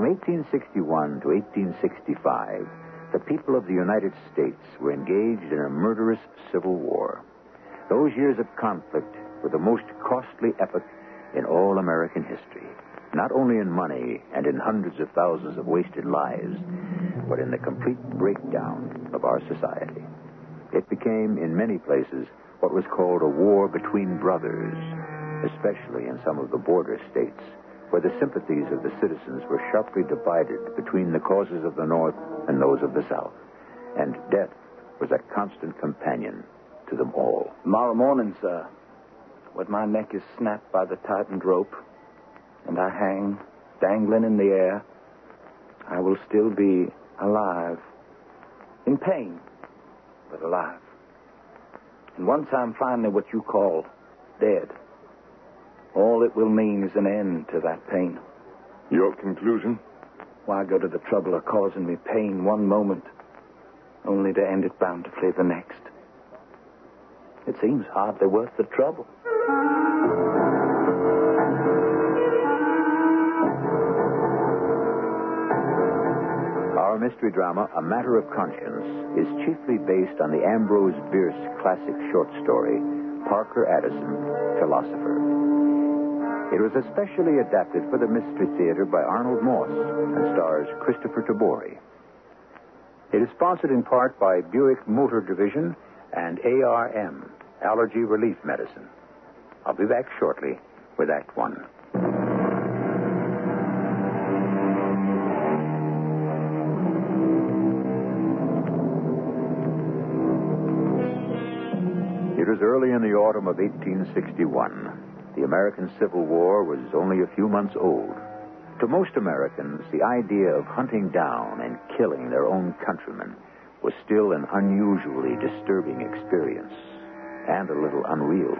From 1861 to 1865, the people of the United States were engaged in a murderous civil war. Those years of conflict were the most costly epoch in all American history, not only in money and in hundreds of thousands of wasted lives, but in the complete breakdown of our society. It became, in many places, what was called a war between brothers, especially in some of the border states, where the sympathies of the citizens were sharply divided between the causes of the North and those of the South. And death was a constant companion to them all. Tomorrow morning, sir, when my neck is snapped by the tightened rope and I hang dangling in the air, I will still be alive. In pain, but alive. And once I'm finally what you call dead, all it will mean is an end to that pain. Your conclusion? Why go to the trouble of causing me pain one moment, only to end it bountifully the next? It seems hardly worth the trouble. Our mystery drama, A Matter of Conscience, is chiefly based on the Ambrose Bierce classic short story, Parker Adderson, Philosopher. It was especially adapted for the Mystery Theater by Arnold Moss and stars Kristoffer Tabori. It is sponsored in part by Buick Motor Division and ARM, Allergy Relief Medicine. I'll be back shortly with Act One. It was early in the autumn of 1861. The American Civil War was only a few months old. To most Americans, the idea of hunting down and killing their own countrymen was still an unusually disturbing experience and a little unreal.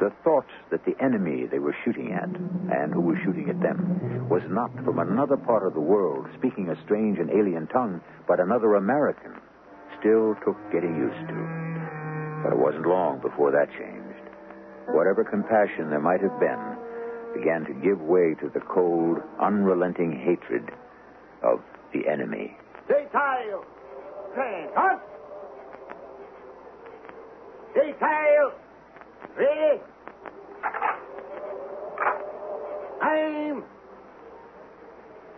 The thought that the enemy they were shooting at, and who was shooting at them, was not from another part of the world speaking a strange and alien tongue, but another American, still took getting used to. But it wasn't long before that changed. Whatever compassion there might have been began to give way to the cold, unrelenting hatred of the enemy. Detail! Stand. Detail! Ready? Aim!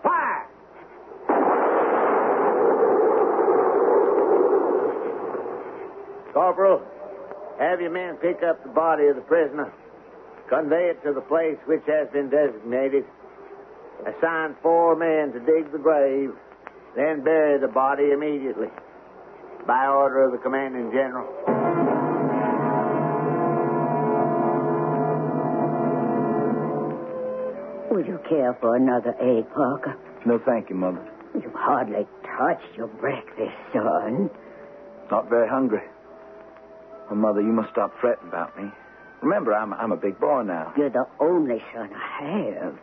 Fire! Corporal, have your men pick up the body of the prisoner. Convey it to the place which has been designated. Assign four men to dig the grave, then bury the body immediately. By order of the commanding general. Would you care for another egg, Parker? No, thank you, Mother. You've hardly touched your breakfast, son. Not very hungry. Well, Mother, you must stop fretting about me. Remember, I'm, I'm a big boy now. You're the only son I have.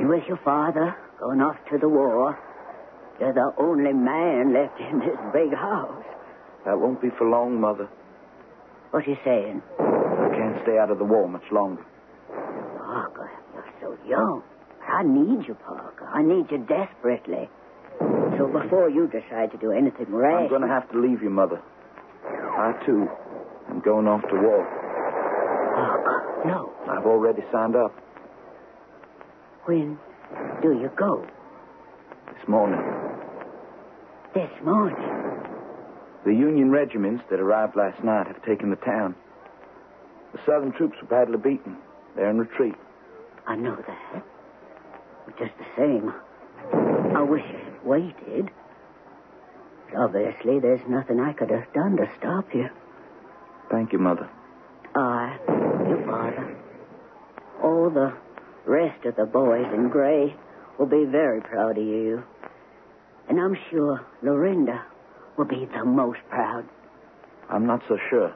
And with your father going off to the war, you're the only man left in this big house. That won't be for long, Mother. What are you saying? I can't stay out of the war much longer. Parker, you're so young. I need you, Parker. I need you desperately. So before you decide to do anything rash... I'm going to have to leave you, Mother. I, too, am going off to war. No. I've already signed up When do you go? this morning. This morning. The Union regiments that arrived last night have taken the town. The Southern troops were badly beaten. They're in retreat. I know that. But just the same, I wish I had waited. Obviously, there's nothing I could have done to stop you. Thank you, Mother. Ah, I, your father, all the rest of the boys in gray will be very proud of you. And I'm sure Lorinda will be the most proud. I'm not so sure.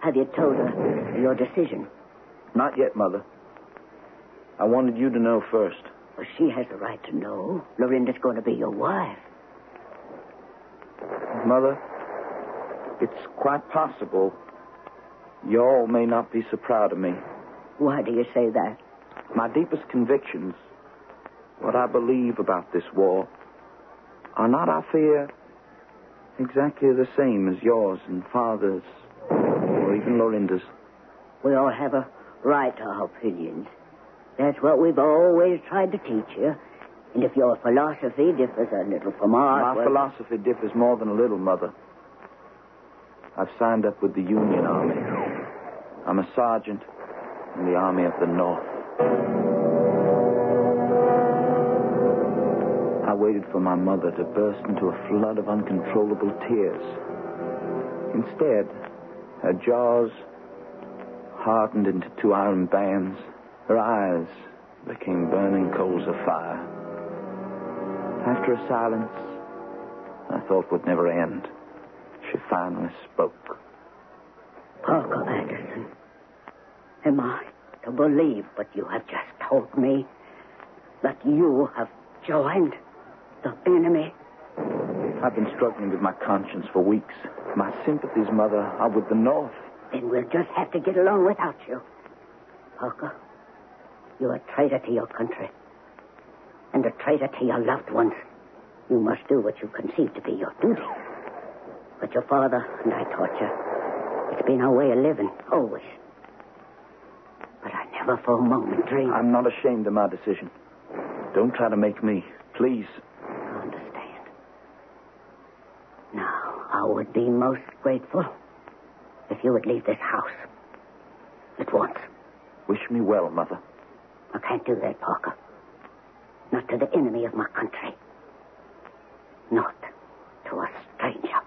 Have you told her your decision? Not yet, Mother. I wanted you to know first. Well, she has the right to know. Lorinda's going to be your wife. Mother, it's quite possible you all may not be so proud of me. Why do you say that? My deepest convictions, what I believe about this war, are not, I fear, exactly the same as yours and Father's, or even Lorinda's. We all have a right to our opinions. That's what we've always tried to teach you. And if your philosophy differs a little from ours, My well, philosophy differs more than a little, Mother. I've signed up with the Union Army. I'm a sergeant in the Army of the North. I waited for my mother to burst into a flood of uncontrollable tears. Instead, her jaws hardened into two iron bands. Her eyes became burning coals of fire. After a silence I thought would never end, she finally spoke. Parker Anderson, am I to believe what you have just told me? That you have joined the enemy? I've been struggling with my conscience for weeks. My sympathies, Mother, are with the North. Then we'll just have to get along without you. Parker, you're a traitor to your country. And a traitor to your loved ones. You must do what you conceive to be your duty. But your father and I taught you. It's been our way of living, always. But I never for a moment dreamed. I'm not ashamed of my decision. Don't try to make me. Please. I understand. Now, I would be most grateful if you would leave this house. At once. Wish me well, Mother. I can't do that, Parker. Not to the enemy of my country. Not to a stranger.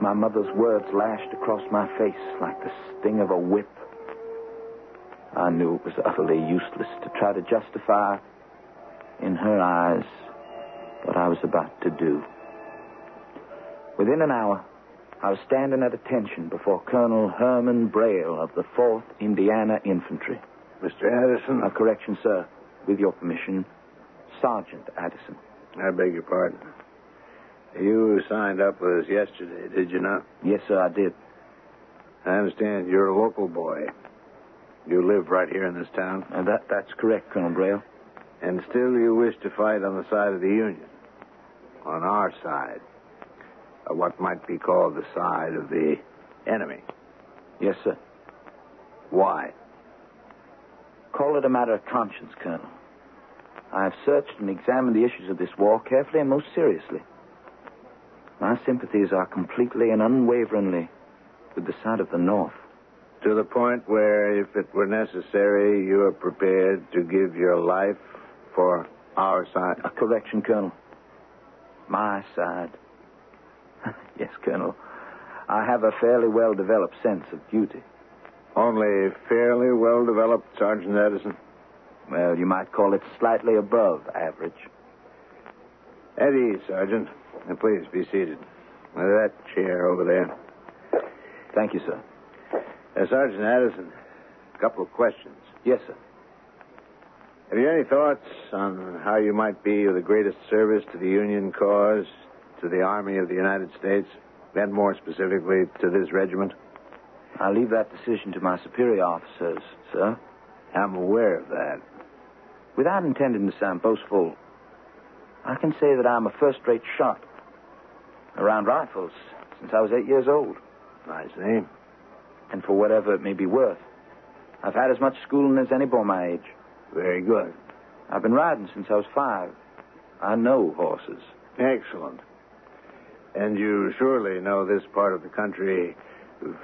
My mother's words lashed across my face like the sting of a whip. I knew it was utterly useless to try to justify, in her eyes, what I was about to do. Within an hour, I was standing at attention before Colonel Herman Braille of the 4th Indiana Infantry. Mr. Addison, A correction, sir. With your permission, Sergeant Addison. I beg your pardon. You signed up with us yesterday, did you not? Yes, sir, I did. I understand you're a local boy. You live right here in this town, Uh, that, that's correct, Colonel Braille. and still you wish to fight on the side of the Union. On our side. Or what might be called the side of the enemy. Yes, sir. Why? Call it a matter of conscience, Colonel. I have searched and examined the issues of this war carefully and most seriously. My sympathies are completely and unwaveringly with the side of the North. To the point where, if it were necessary, you are prepared to give your life for our side. A correction, Colonel. My side. yes, Colonel. I have a fairly well developed sense of duty. Only fairly well developed, Sergeant Edison. Well, you might call it slightly above average. At ease, Sergeant. And please be seated. With that chair over there. Thank you, sir. Uh, Sergeant Addison, a couple of questions. Yes, sir. Have you any thoughts on how you might be of the greatest service to the Union cause, to the Army of the United States, and more specifically to this regiment? I leave that decision to my superior officers, sir. I'm aware of that. Without intending to sound boastful, I can say that I'm a first rate shot around rifles since I was eight years old. I see. And for whatever it may be worth, I've had as much schooling as any boy my age. Very good. I've been riding since I was five. I know horses. Excellent. And you surely know this part of the country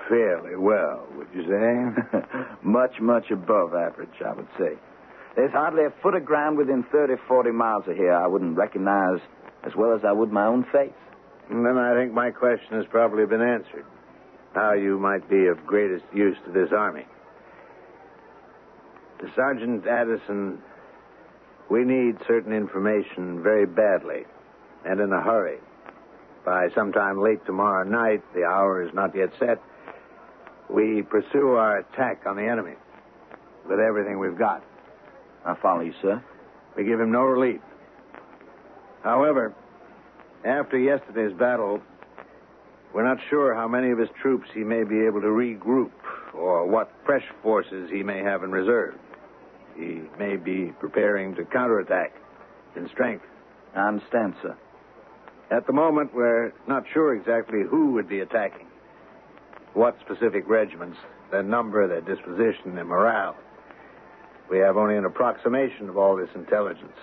fairly well, would you say? much, much above average, I would say. There's hardly a foot of ground within 30, 40 miles of here I wouldn't recognize as well as I would my own face. And then I think my question has probably been answered. How you might be of greatest use to this army. To Sergeant Addison, we need certain information very badly and in a hurry. By sometime late tomorrow night, the hour is not yet set, we pursue our attack on the enemy with everything we've got. I follow you, sir. We give him no relief. However, after yesterday's battle, we're not sure how many of his troops he may be able to regroup or what fresh forces he may have in reserve. He may be preparing to counterattack in strength. I understand, sir. At the moment, we're not sure exactly who would be attacking, what specific regiments, their number, their disposition, their morale. We have only an approximation of all this intelligence.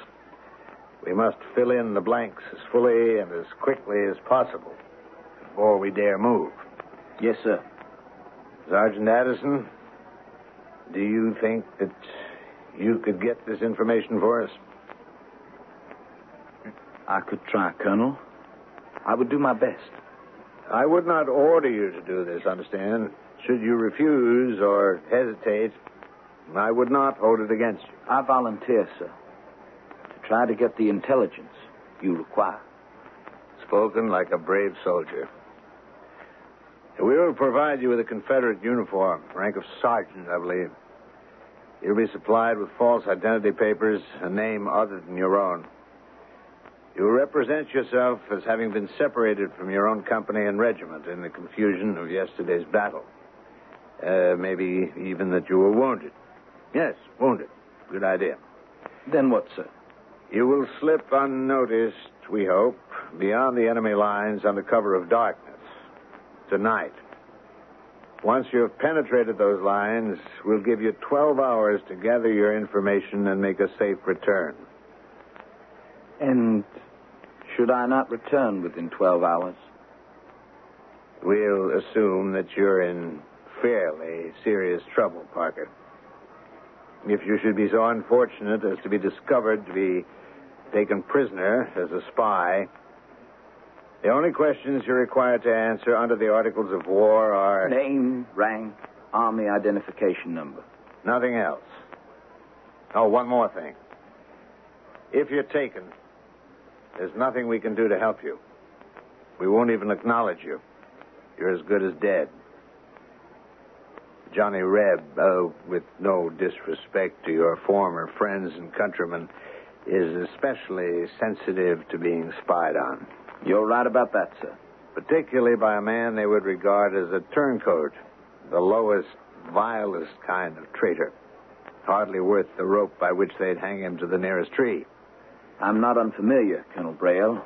We must fill in the blanks as fully and as quickly as possible before we dare move. Yes, sir. Sergeant Addison, do you think that you could get this information for us? I could try, Colonel. I would do my best. I would not order you to do this, understand? Should you refuse or hesitate, I would not hold it against you. I volunteer, sir, to try to get the intelligence you require. Spoken like a brave soldier. We will provide you with a Confederate uniform, rank of sergeant, I believe. You'll be supplied with false identity papers, a name other than your own. You represent yourself as having been separated from your own company and regiment in the confusion of yesterday's battle. Uh, maybe even that you were wounded. Yes, wounded. Good idea. Then what, sir? You will slip unnoticed, we hope, beyond the enemy lines under cover of darkness. Tonight. Once you have penetrated those lines, we'll give you 12 hours to gather your information and make a safe return. And should I not return within 12 hours? We'll assume that you're in fairly serious trouble, Parker. If you should be so unfortunate as to be discovered to be taken prisoner as a spy, the only questions you're required to answer under the Articles of War are. Name, rank, army identification number. Nothing else. Oh, one more thing. If you're taken, there's nothing we can do to help you. We won't even acknowledge you. You're as good as dead. Johnny Reb, uh, with no disrespect to your former friends and countrymen, is especially sensitive to being spied on. You're right about that, sir. Particularly by a man they would regard as a turncoat, the lowest, vilest kind of traitor. Hardly worth the rope by which they'd hang him to the nearest tree. I'm not unfamiliar, Colonel Braille,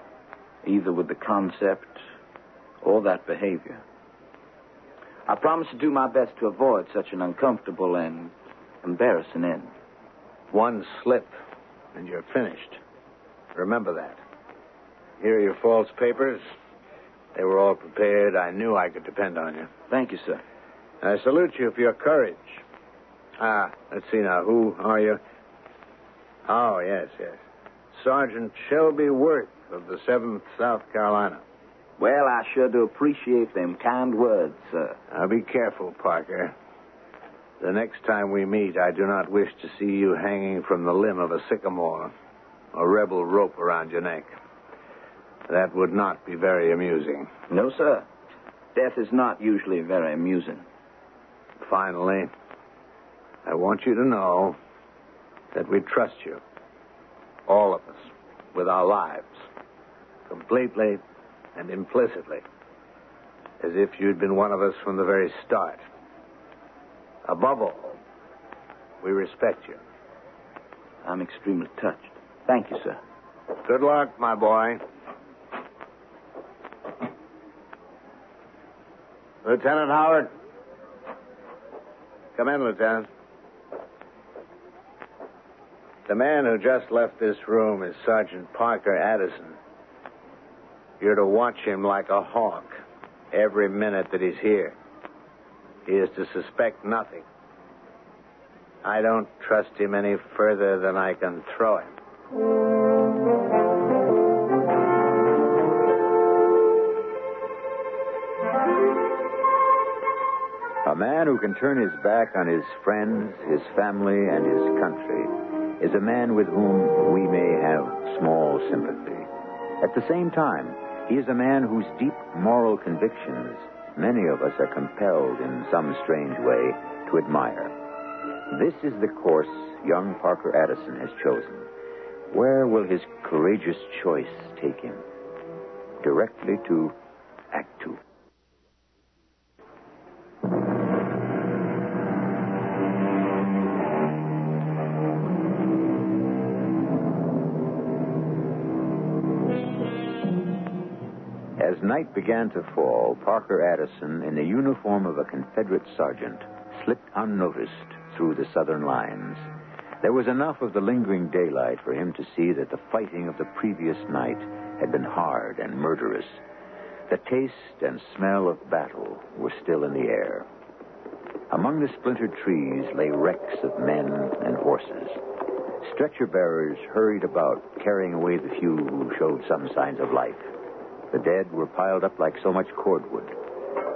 either with the concept or that behavior. I promise to do my best to avoid such an uncomfortable and embarrassing end. One slip, and you're finished. Remember that. Here are your false papers. They were all prepared. I knew I could depend on you. Thank you, sir. I salute you for your courage. Ah, let's see now. Who are you? Oh, yes, yes. Sergeant Shelby Worth of the 7th South Carolina. Well, I sure do appreciate them kind words, sir. Now be careful, Parker. The next time we meet, I do not wish to see you hanging from the limb of a sycamore, a rebel rope around your neck. That would not be very amusing. No, sir. Death is not usually very amusing. Finally, I want you to know that we trust you. All of us, with our lives. Completely and implicitly. As if you'd been one of us from the very start. Above all, we respect you. I'm extremely touched. Thank you, sir. Good luck, my boy. Lieutenant Howard. Come in, Lieutenant. The man who just left this room is Sergeant Parker Addison. You're to watch him like a hawk every minute that he's here. He is to suspect nothing. I don't trust him any further than I can throw him. A man who can turn his back on his friends, his family, and his country is a man with whom we may have small sympathy. At the same time, he is a man whose deep moral convictions many of us are compelled in some strange way to admire. This is the course young Parker Addison has chosen. Where will his courageous choice take him? Directly to Act Two. Night began to fall, Parker Addison, in the uniform of a Confederate sergeant, slipped unnoticed through the southern lines. There was enough of the lingering daylight for him to see that the fighting of the previous night had been hard and murderous. The taste and smell of battle were still in the air. Among the splintered trees lay wrecks of men and horses. Stretcher bearers hurried about, carrying away the few who showed some signs of life. The dead were piled up like so much cordwood,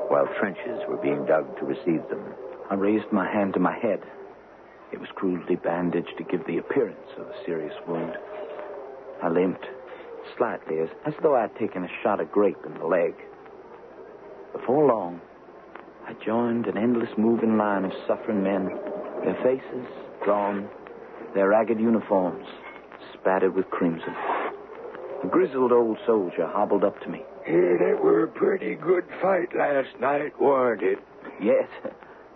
while trenches were being dug to receive them. I raised my hand to my head. It was crudely bandaged to give the appearance of a serious wound. I limped slightly, as, as though I had taken a shot of grape in the leg. Before long, I joined an endless moving line of suffering men, their faces drawn, their ragged uniforms spattered with crimson. A grizzled old soldier hobbled up to me. Yeah, that were a pretty good fight last night, weren't it? Yes,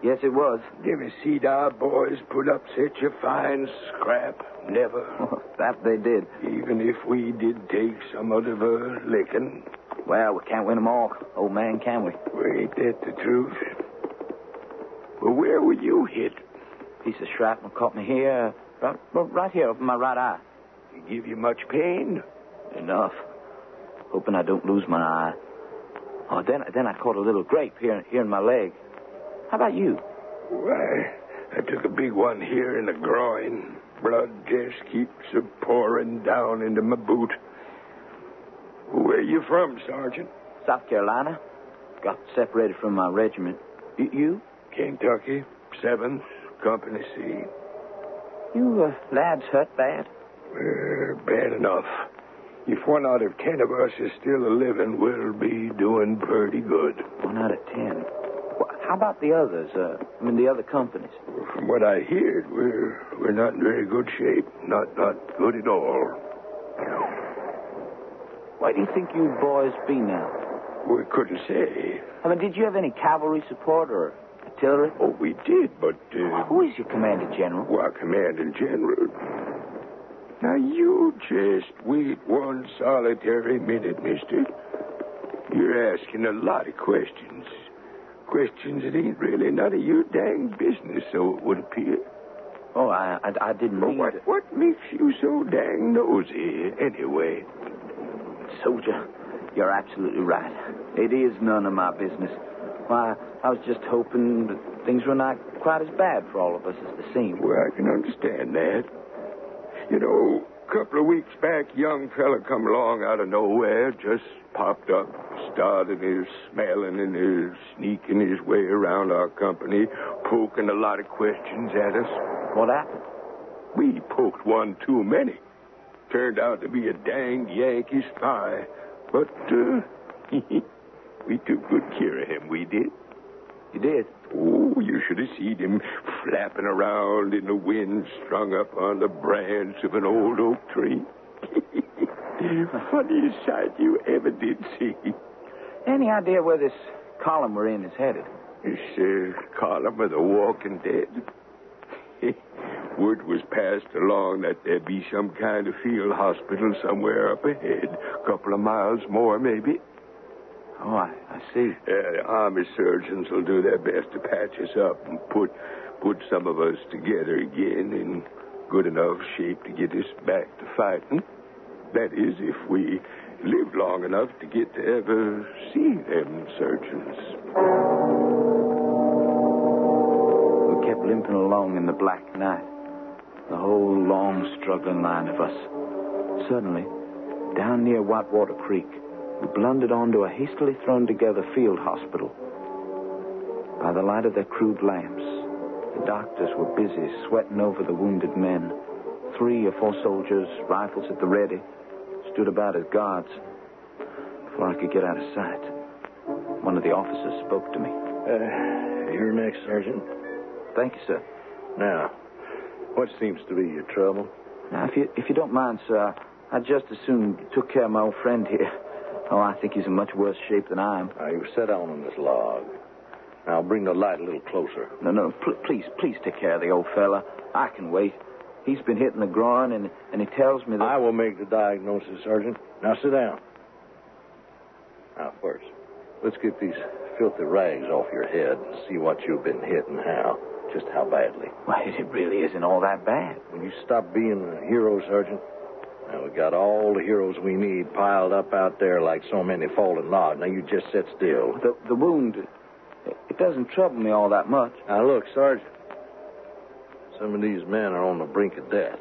yes, it was. Never seed our boys put up such a fine scrap. Never. that they did. Even if we did take some of a licking. Well, we can't win 'em all, old man, can we? Well, ain't that the truth? Well, where were you hit? Piece of shrapnel caught me here, right, right here over my right eye. It give you much pain? Enough. Hoping I don't lose my eye. Oh, then, then I caught a little grape here, here in my leg. How about you? Why, I took a big one here in the groin. Blood just keeps a pouring down into my boot. Where you from, Sergeant? South Carolina. Got separated from my regiment. You? Kentucky, 7th, Company C. You uh, lads hurt bad? Uh, bad enough. If one out of ten of us is still a living, we'll be doing pretty good. One out of ten. Well, how about the others? Uh, I mean, the other companies. From what I hear, we're we're not in very good shape. Not not good at all. Where do you think you boys be now? We couldn't say. I mean, did you have any cavalry support or artillery? Oh, we did, but uh, Who is your commanding general? well, commanding general. Now you just wait one solitary minute, Mister. You're asking a lot of questions. Questions that ain't really none of your dang business, so it would appear. Oh, I, I, I didn't mean what, to. what makes you so dang nosy, anyway? Soldier, you're absolutely right. It is none of my business. Why, I was just hoping that things were not quite as bad for all of us as they seem. Well, I can understand that. You know, a couple of weeks back, young fella come along out of nowhere, just popped up, started his smelling and his sneaking his way around our company, poking a lot of questions at us. What happened? We poked one too many. Turned out to be a dang Yankee spy. But, uh, we took good care of him, we did. You did? Oh, you should have seen him flapping around in the wind, strung up on the branch of an old oak tree. Funniest sight you ever did see. Any idea where this column we're in is headed? This uh, column of the Walking Dead. Word was passed along that there be some kind of field hospital somewhere up ahead, a couple of miles more, maybe. Oh, I, I see. The army surgeons will do their best to patch us up and put put some of us together again. in good enough shape to get us back to fighting. That is, if we live long enough to get to ever see them surgeons. We kept limping along in the black night, the whole long, struggling line of us. Suddenly, down near Whitewater Creek, we blundered onto a hastily thrown together field hospital. By the light of their crude lamps, the doctors were busy sweating over the wounded men. Three or four soldiers, rifles at the ready, stood about as guards. Before I could get out of sight, one of the officers spoke to me. Uh, you're next, Sergeant. Thank you, sir. Now, what seems to be your trouble? Now, if you if you don't mind, sir, I'd just as soon took care of my old friend here. Oh, I think he's in much worse shape than I am. Now, you sit down on this log. Now, bring the light a little closer. No, no, pl- please, please take care of the old fella. I can wait. He's been hit in the groin, and, and he tells me that. I will make the diagnosis, Sergeant. Now, sit down. Now, first, let's get these filthy rags off your head and see what you've been hit and how. Just how badly. Why, it really isn't all that bad. Will you stop being a hero, Sergeant? Now, we got all the heroes we need piled up out there like so many fallen logs. Now, you just sit still. The, the wound, it doesn't trouble me all that much. Now, look, Sergeant. Some of these men are on the brink of death.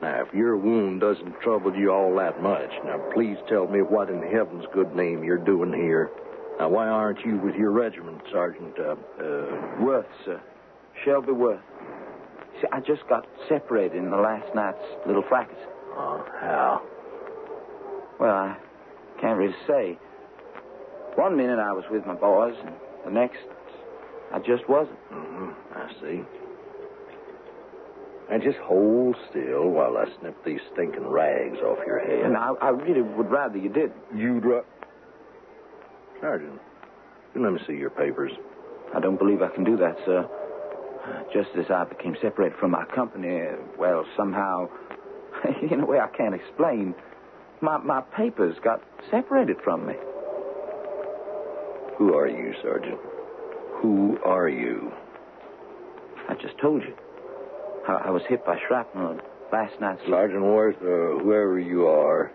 Now, if your wound doesn't trouble you all that much, now please tell me what in heaven's good name you're doing here. Now, why aren't you with your regiment, Sergeant? Uh, uh, Worth, sir. Shelby Worth. See, I just got separated in the last night's little fracas. Oh, how? Well, I can't really say. One minute I was with my boys, and the next I just wasn't. hmm I see. And just hold still while I snip these stinking rags off your head. And I, I really would rather you did. You'd ra- Sergeant, you let me see your papers. I don't believe I can do that, sir. Just as I became separated from my company, well, somehow, in a way I can't explain, my, my papers got separated from me. Who are you, Sergeant? Who are you? I just told you. I, I was hit by shrapnel last night. Sergeant Worth, or uh, whoever you are,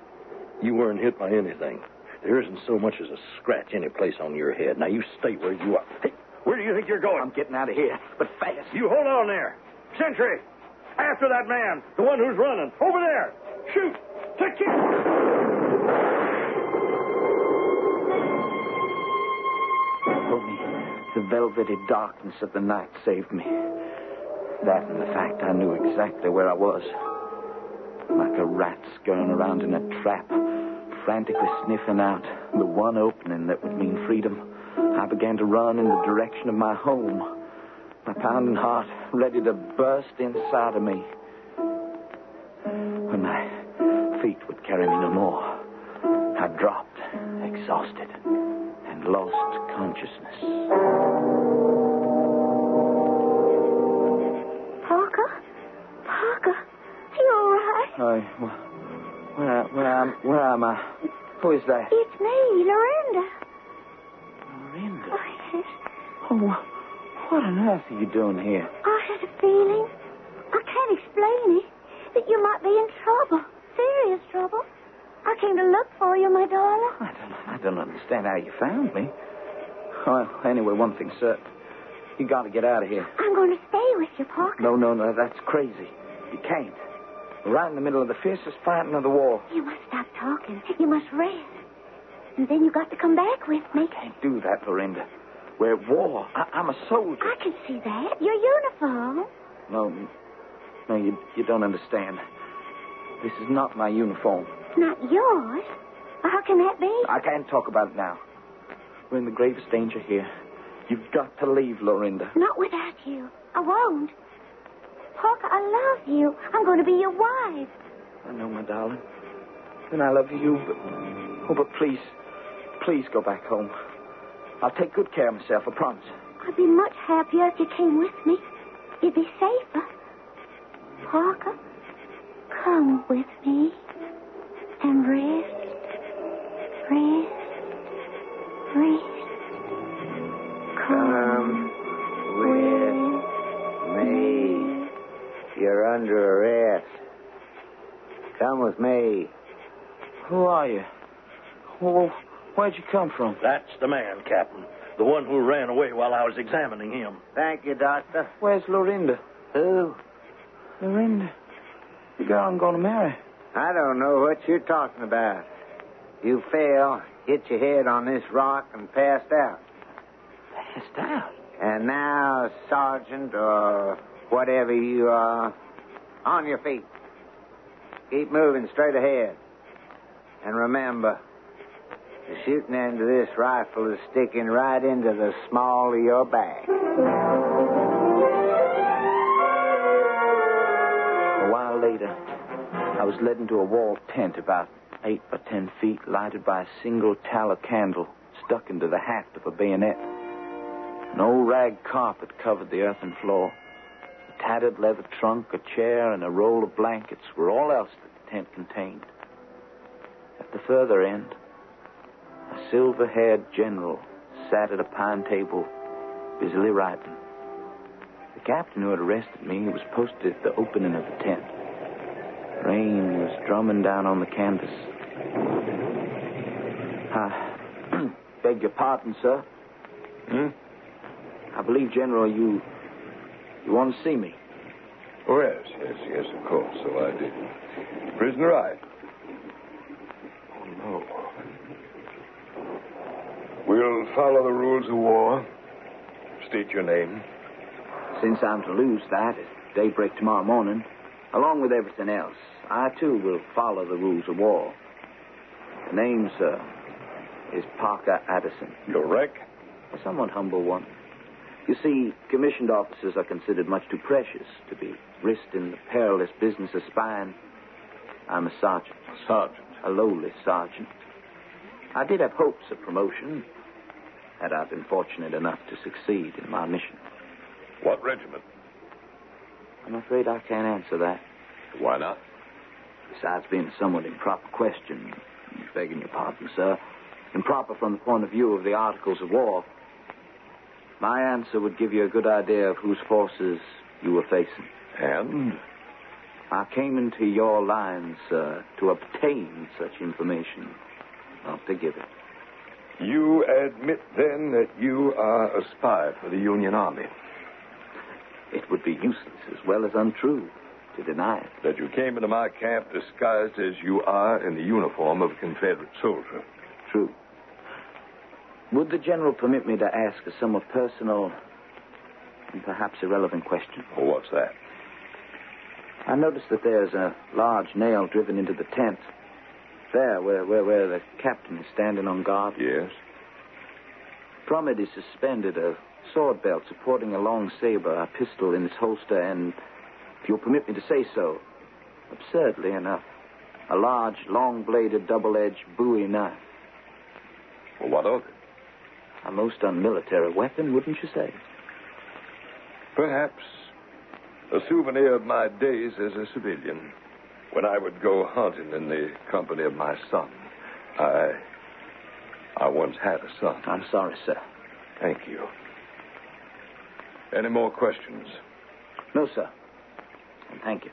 you weren't hit by anything. There isn't so much as a scratch any place on your head. Now you stay where you are. Hey, where do you think you're going? I'm getting out of here, but fast. You hold on there. Sentry, after that man, the one who's running. Over there. Shoot. To kill. Only the velvety darkness of the night saved me. That and the fact I knew exactly where I was. Like a rat scurrying around in a trap, frantically sniffing out the one opening that would mean freedom, I began to run in the direction of my home, my pounding heart ready to burst inside of me. When my feet would carry me no more, I dropped, exhausted, and lost consciousness. Parker? Parker? Are you all right? I, where, where, am, where am I? Who is that? It's me, Lorinda. Miranda. Oh, yes. Oh, what on earth are you doing here? I had a feeling. I can't explain it. That you might be in trouble. Serious trouble. I came to look for you, my darling. I don't, I don't understand how you found me. Well, anyway, one thing's certain. You got to get out of here. I'm going to stay with you, Parker. No, no, no, that's crazy. You can't. We're right in the middle of the fiercest fighting of the war. You must stop talking. You must rest. And then you got to come back with me. Can't do that, Lorinda. We're at war. I, I'm a soldier. I can see that. Your uniform. No, no, you, you don't understand. This is not my uniform. Not yours. How can that be? I can't talk about it now. We're in the gravest danger here. You've got to leave, Lorinda. Not without you. I won't. Parker, I love you. I'm going to be your wife. I know, my darling. And I love you, but. Oh, but please, please go back home. I'll take good care of myself, I promise. I'd be much happier if you came with me. You'd be safer. Parker, come with me and rest, rest, rest. Come with me. You're under arrest. Come with me. Who are you? Well, where'd you come from? That's the man, Captain. The one who ran away while I was examining him. Thank you, Doctor. Where's Lorinda? Who? Lorinda? The girl I'm going to marry. I don't know what you're talking about. You fell, hit your head on this rock, and passed out. Passed out? And now, Sergeant, or whatever you are, on your feet. Keep moving straight ahead. And remember, the shooting end of this rifle is sticking right into the small of your back. A while later, I was led into a wall tent about eight by ten feet, lighted by a single tallow candle stuck into the haft of a bayonet. An old rag carpet covered the earthen floor. A tattered leather trunk, a chair, and a roll of blankets were all else that the tent contained. At the further end, a silver haired general sat at a pine table, busily writing. The captain who had arrested me was posted at the opening of the tent. Rain was drumming down on the canvas. I beg your pardon, sir. Hmm? I believe, General, you you want to see me. Oh, yes, yes, yes, of course. So I did. Prisoner I. Oh, no. We'll follow the rules of war. State your name. Since I'm to lose that at daybreak tomorrow morning, along with everything else, I too will follow the rules of war. The name, sir, is Parker Addison. Your rank? A somewhat humble one. You see, commissioned officers are considered much too precious to be risked in the perilous business of spying. I'm a sergeant. A Sergeant. A lowly sergeant. I did have hopes of promotion, had I been fortunate enough to succeed in my mission. What regiment? I'm afraid I can't answer that. Why not? Besides being a somewhat improper question, begging your pardon, sir, improper from the point of view of the Articles of War, my answer would give you a good idea of whose forces you were facing. And? I came into your lines, sir, to obtain such information, not to give it. You admit then that you are a spy for the Union Army. It would be useless as well as untrue to deny it. That you came into my camp disguised as you are in the uniform of a Confederate soldier. True. Would the General permit me to ask a somewhat personal and perhaps irrelevant question? Well, what's that? I noticed that there's a large nail driven into the tent. There, where, where, where the captain is standing on guard. Yes? From it is suspended a sword belt supporting a long saber, a pistol in its holster, and, if you'll permit me to say so, absurdly enough, a large, long bladed, double edged bowie knife. Well, what of it? A most unmilitary weapon, wouldn't you say? Perhaps a souvenir of my days as a civilian. When I would go hunting in the company of my son. I. I once had a son. I'm sorry, sir. Thank you. Any more questions? No, sir. And thank you.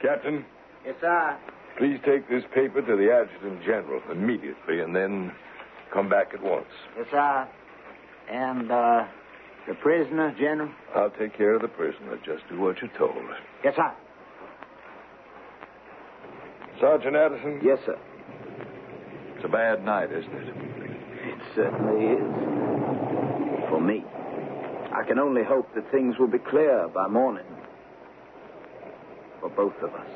Captain, Yes, sir. please take this paper to the Adjutant General immediately and then come back at once. Yes, sir. And, uh, the prisoner, General? I'll take care of the prisoner. Just do what you're told. Yes, sir. Sergeant Addison? Yes, sir. It's a bad night, isn't it? It certainly is. For me. I can only hope that things will be clear by morning. For both of us.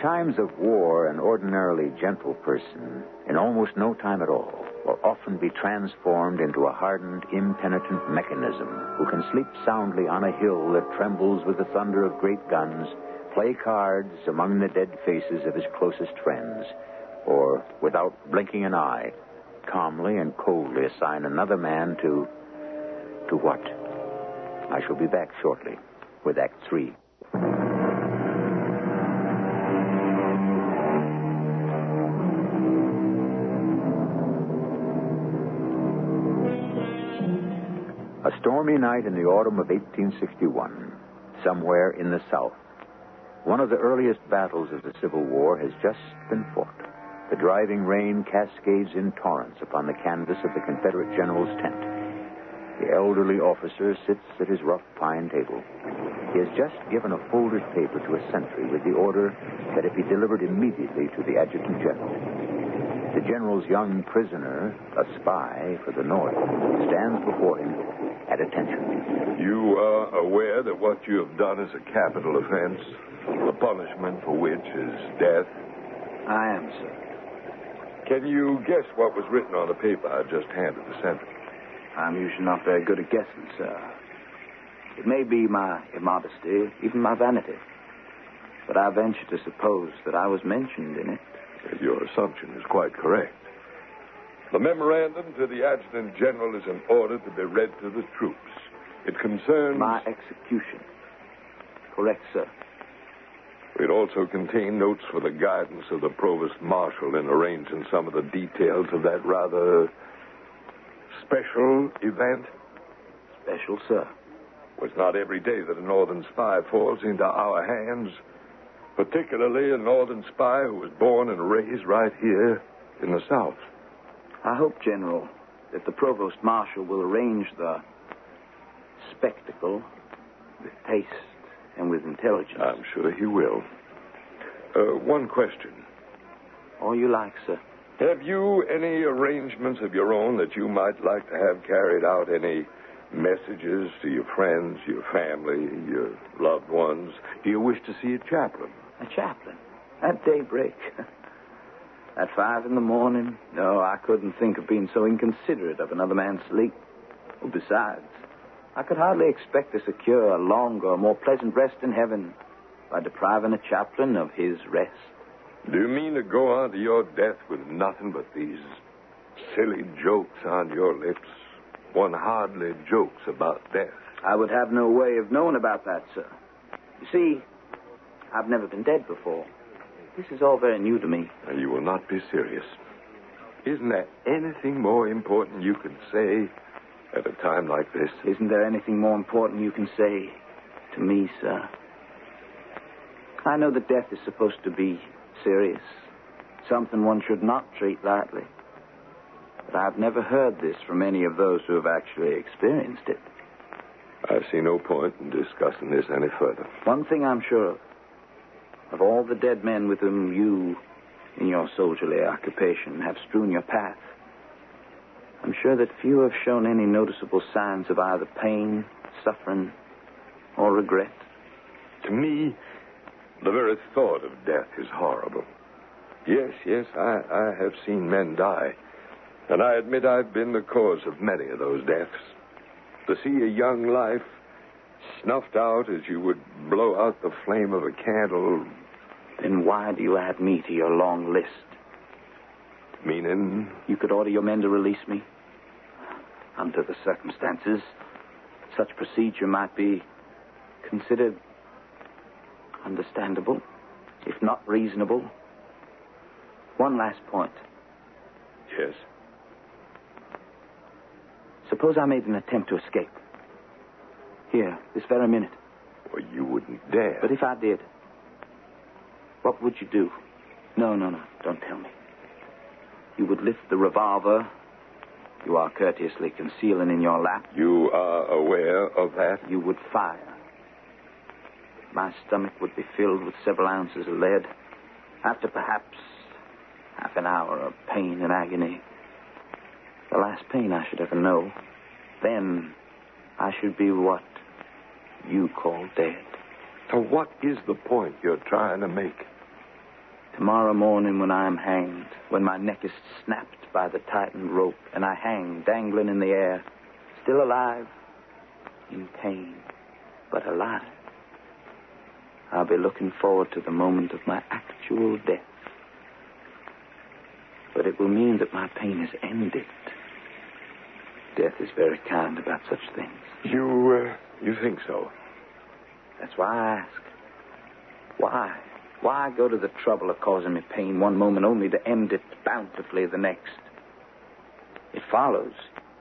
Times of war, an ordinarily gentle person, in almost no time at all, will often be transformed into a hardened, impenitent mechanism who can sleep soundly on a hill that trembles with the thunder of great guns, play cards among the dead faces of his closest friends, or, without blinking an eye, calmly and coldly assign another man to. to what? I shall be back shortly with Act Three. A stormy night in the autumn of 1861, somewhere in the South, one of the earliest battles of the Civil War has just been fought. The driving rain cascades in torrents upon the canvas of the Confederate general's tent. The elderly officer sits at his rough pine table. He has just given a folded paper to a sentry with the order that it be delivered immediately to the adjutant general. The general's young prisoner, a spy for the North, stands before him at attention. You are aware that what you have done is a capital offense, the punishment for which is death. I am, sir. Can you guess what was written on the paper I just handed the sentry? I'm usually not very good at guessing, sir. It may be my immodesty, even my vanity. But I venture to suppose that I was mentioned in it. Your assumption is quite correct. The memorandum to the Adjutant General is an order to be read to the troops. It concerns. My execution. Correct, sir. It also contained notes for the guidance of the Provost Marshal in arranging some of the details of that rather special event. Special, sir. Was not every day that a Northern spy falls into our hands, particularly a Northern spy who was born and raised right here in the South. I hope, General, that the Provost Marshal will arrange the spectacle with taste and with intelligence. I'm sure he will. Uh, one question. All you like, sir. Have you any arrangements of your own that you might like to have carried out? Any messages to your friends, your family, your loved ones? Do you wish to see a chaplain? A chaplain? At daybreak? At five in the morning? No, I couldn't think of being so inconsiderate of another man's sleep. Well, besides, I could hardly expect to secure a longer, more pleasant rest in heaven by depriving a chaplain of his rest. Do you mean to go on to your death with nothing but these silly jokes on your lips? One hardly jokes about death. I would have no way of knowing about that, sir. You see, I've never been dead before. This is all very new to me. And you will not be serious. Isn't there anything more important you can say at a time like this? Isn't there anything more important you can say to me, sir? I know that death is supposed to be serious, something one should not treat lightly. But I've never heard this from any of those who have actually experienced it. I see no point in discussing this any further. One thing I'm sure of. Of all the dead men with whom you, in your soldierly occupation, have strewn your path, I'm sure that few have shown any noticeable signs of either pain, suffering, or regret. To me, the very thought of death is horrible. Yes, yes, I, I have seen men die. And I admit I've been the cause of many of those deaths. To see a young life snuffed out as you would blow out the flame of a candle. Then why do you add me to your long list? Meaning? You could order your men to release me. Under the circumstances, such procedure might be considered understandable, if not reasonable. One last point. Yes. Suppose I made an attempt to escape. Here, this very minute. Well, you wouldn't dare. But if I did, what would you do? No, no, no. Don't tell me. You would lift the revolver you are courteously concealing in your lap. You are aware of that? You would fire. My stomach would be filled with several ounces of lead. After perhaps half an hour of pain and agony, the last pain I should ever know, then I should be what you call dead. So, what is the point you're trying to make? Tomorrow morning, when I am hanged, when my neck is snapped by the tightened rope and I hang dangling in the air, still alive, in pain, but alive, I'll be looking forward to the moment of my actual death. But it will mean that my pain is ended. Death is very kind about such things. You, uh, you think so? That's why I ask. Why? Why go to the trouble of causing me pain one moment only to end it bountifully the next? It follows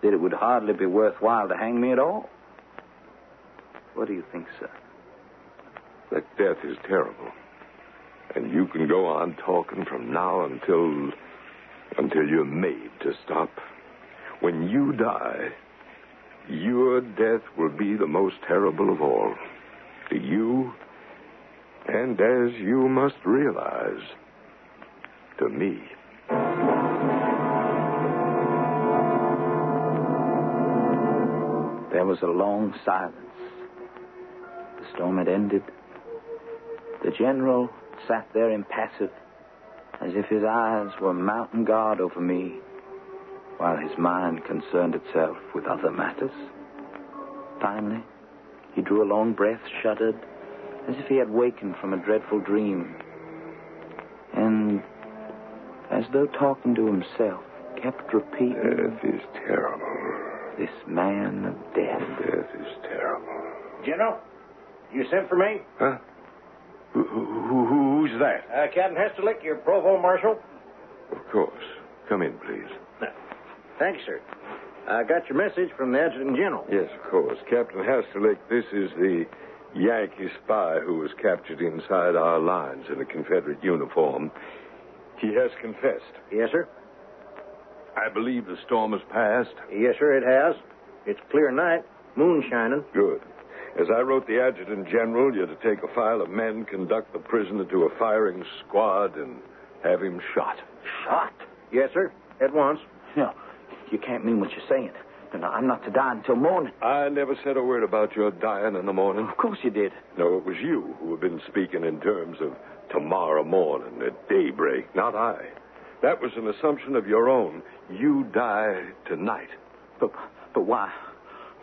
that it would hardly be worthwhile to hang me at all. What do you think, sir? That death is terrible. And you can go on talking from now until. until you're made to stop. When you die, your death will be the most terrible of all. To you, and as you must realize, to me. There was a long silence. The storm had ended. The general sat there impassive, as if his eyes were mounting guard over me, while his mind concerned itself with other matters. Finally, he drew a long breath, shuddered, as if he had wakened from a dreadful dream, and, as though talking to himself, kept repeating, Death is terrible. This man of death. Death is terrible. General, you sent for me? Huh? Who, who, who, who's that? Uh, Captain Hasterlick, your provost marshal. Of course. Come in, please. Thank you, sir. I got your message from the adjutant general. Yes, of course. Captain Hasterlick, this is the Yankee spy who was captured inside our lines in a Confederate uniform. He has confessed. Yes, sir. I believe the storm has passed. Yes, sir, it has. It's clear night, moon shining. Good. As I wrote the adjutant general, you're to take a file of men, conduct the prisoner to a firing squad, and have him shot. Shot? Yes, sir, at once. No, you can't mean what you're saying. I'm not to die until morning. I never said a word about your dying in the morning. Of course you did. No, it was you who have been speaking in terms of tomorrow morning at daybreak, not I. That was an assumption of your own. You die tonight. But, but why?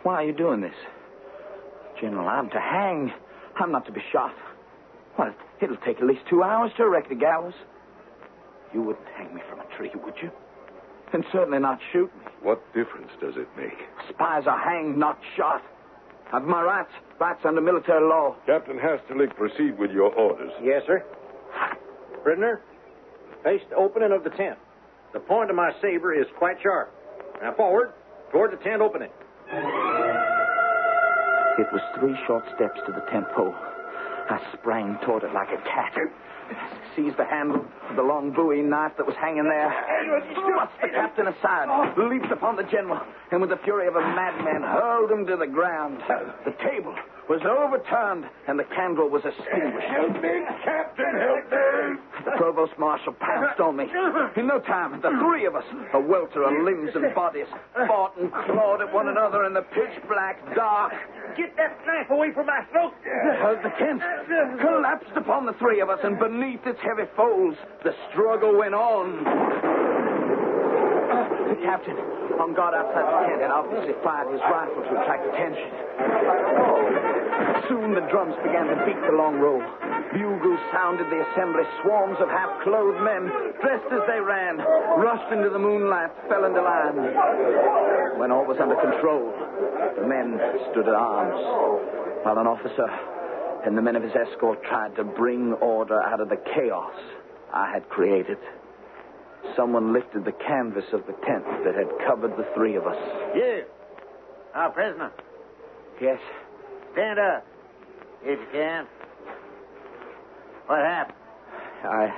Why are you doing this? General, I'm to hang. I'm not to be shot. Well, it'll take at least two hours to erect the gallows. You wouldn't hang me from a tree, would you? And certainly not shoot me. What difference does it make? Spies are hanged, not shot. I've my rights, rights under military law. Captain Hasterlick, proceed with your orders. Yes, sir. Prisoner, face the opening of the tent. The point of my saber is quite sharp. Now forward, toward the tent opening. It was three short steps to the tent pole. I sprang toward it like a cat. Seized the handle of the long Bowie knife that was hanging there. Thrust the captain aside, oh. leaped upon the general, and with the fury of a madman hurled him to the ground. The table was overturned, and the candle was extinguished. Help me, Captain, help me! The provost marshal pounced on me. In no time, the three of us, a welter of limbs and bodies, fought and clawed at one another in the pitch black dark. Get that knife away from my throat. The tent collapsed upon the three of us, and beneath its heavy folds, the struggle went on. The captain, on guard outside the tent, had obviously fired his rifle to attract attention. Soon the drums began to beat the long roll. Bugles sounded the assembly. Swarms of half-clothed men, dressed as they ran, rushed into the moonlight, fell into line. When all was under control, the men stood at arms, while an officer and the men of his escort tried to bring order out of the chaos I had created. Someone lifted the canvas of the tent that had covered the three of us. You, our prisoner, Yes, stand up, if you can. What happened? I.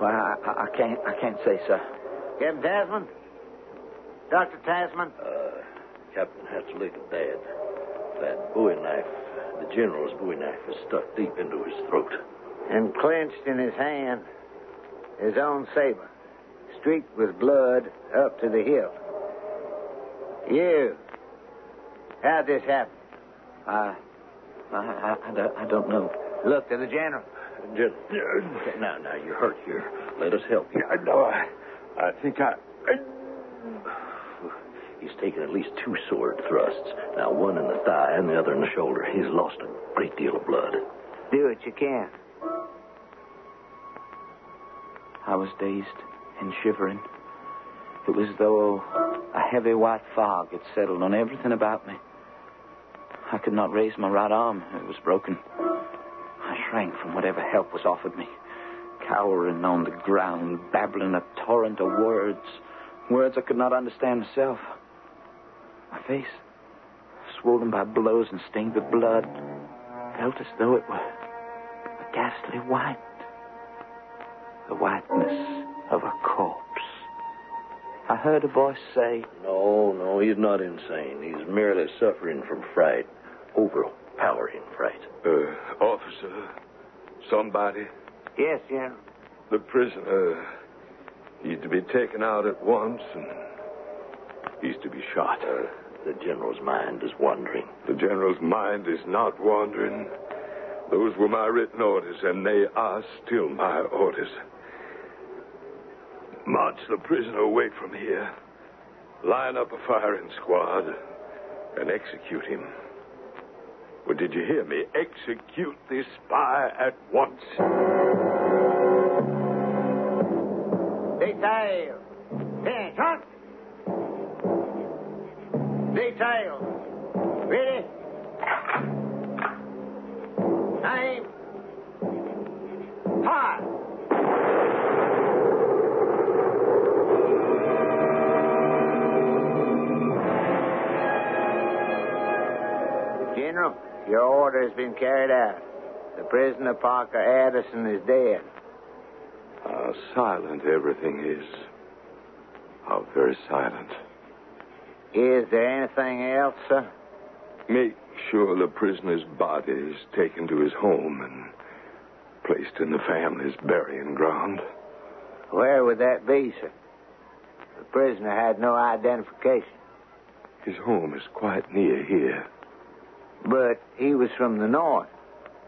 Well, I, I- I can't. I can't say, sir. Captain Tasman? Dr. Tasman? Uh, Captain Hasterlick is dead. That Bowie knife, the general's Bowie knife, is stuck deep into his throat. And clenched in his hand, his own saber, streaked with blood up to the hilt. You, how'd this happen? I. I, I, I, don't, I don't know. Look to the general. General. Now, now, you're hurt here. Let us help you. I know. I, I think I. He's taken at least two sword thrusts. Now, one in the thigh and the other in the shoulder. He's lost a great deal of blood. Do what you can. I was dazed and shivering. It was as though a heavy white fog had settled on everything about me. I could not raise my right arm. It was broken. I shrank from whatever help was offered me, cowering on the ground, babbling a torrent of words. Words I could not understand myself. My face, swollen by blows and stained with blood, felt as though it were a ghastly white. The whiteness of a corpse. I heard a voice say, No, no, he's not insane. He's merely suffering from fright. Overpowering fright. Uh, officer, somebody, Yes, General. the prisoner, he's to be taken out at once and he's to be shot. Uh, the general's mind is wandering. The general's mind is not wandering. Those were my written orders, and they are still my orders. March the prisoner away from here. Line up a firing squad and execute him. Well, did you hear me? Execute this spy at once. Detail. Detail. Your order has been carried out. The prisoner Parker Adderson is dead. How silent everything is. How very silent. Is there anything else, sir? Make sure the prisoner's body is taken to his home and placed in the family's burying ground. Where would that be, sir? The prisoner had no identification. His home is quite near here. But he was from the north,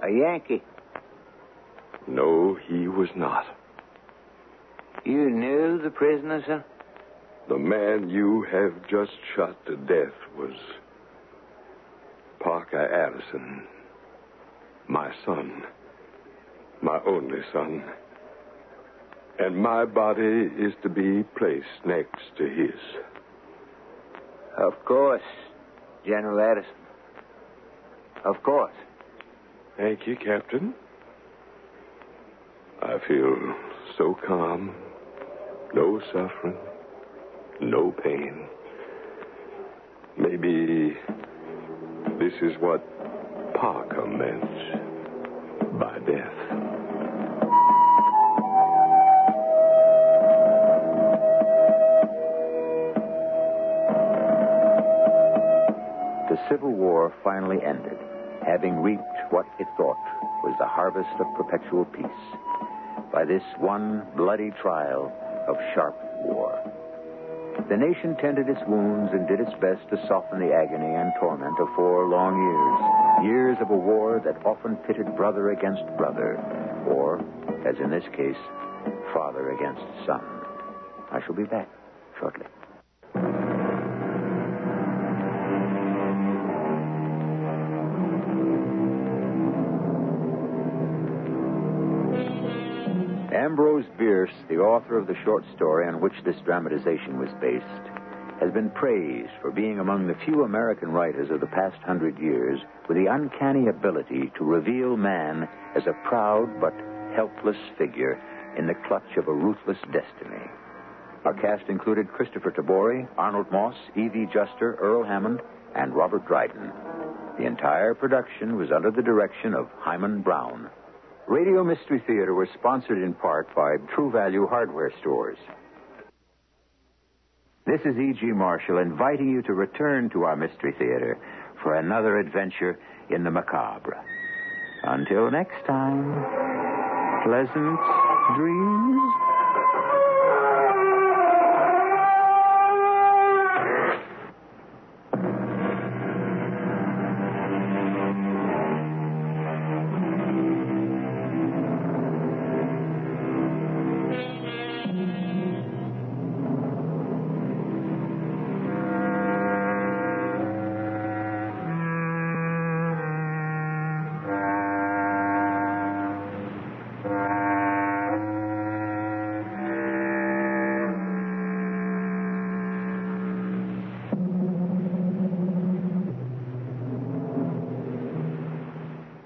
a Yankee. No, he was not. You knew the prisoner, sir? The man you have just shot to death was Parker Adderson, my son, my only son. And my body is to be placed next to his. Of course, General Adderson. Of course. Thank you, Captain. I feel so calm. No suffering. No pain. Maybe this is what Parker meant by death. The Civil War finally ended, having reaped what it thought was the harvest of perpetual peace by this one bloody trial of sharp war. The nation tended its wounds and did its best to soften the agony and torment of four long years. Years of a war that often pitted brother against brother, or, as in this case, father against son. I shall be back shortly. Ambrose Bierce, the author of the short story on which this dramatization was based, has been praised for being among the few American writers of the past hundred years with the uncanny ability to reveal man as a proud but helpless figure in the clutch of a ruthless destiny. Our cast included Kristoffer Tabori, Arnold Moss, Evie Juster, Earl Hammond, and Robert Dryden. The entire production was under the direction of Himan Brown. Radio Mystery Theater was sponsored in part by True Value Hardware Stores. This is E.G. Marshall inviting you to return to our Mystery Theater for another adventure in the macabre. Until next time, pleasant dreams.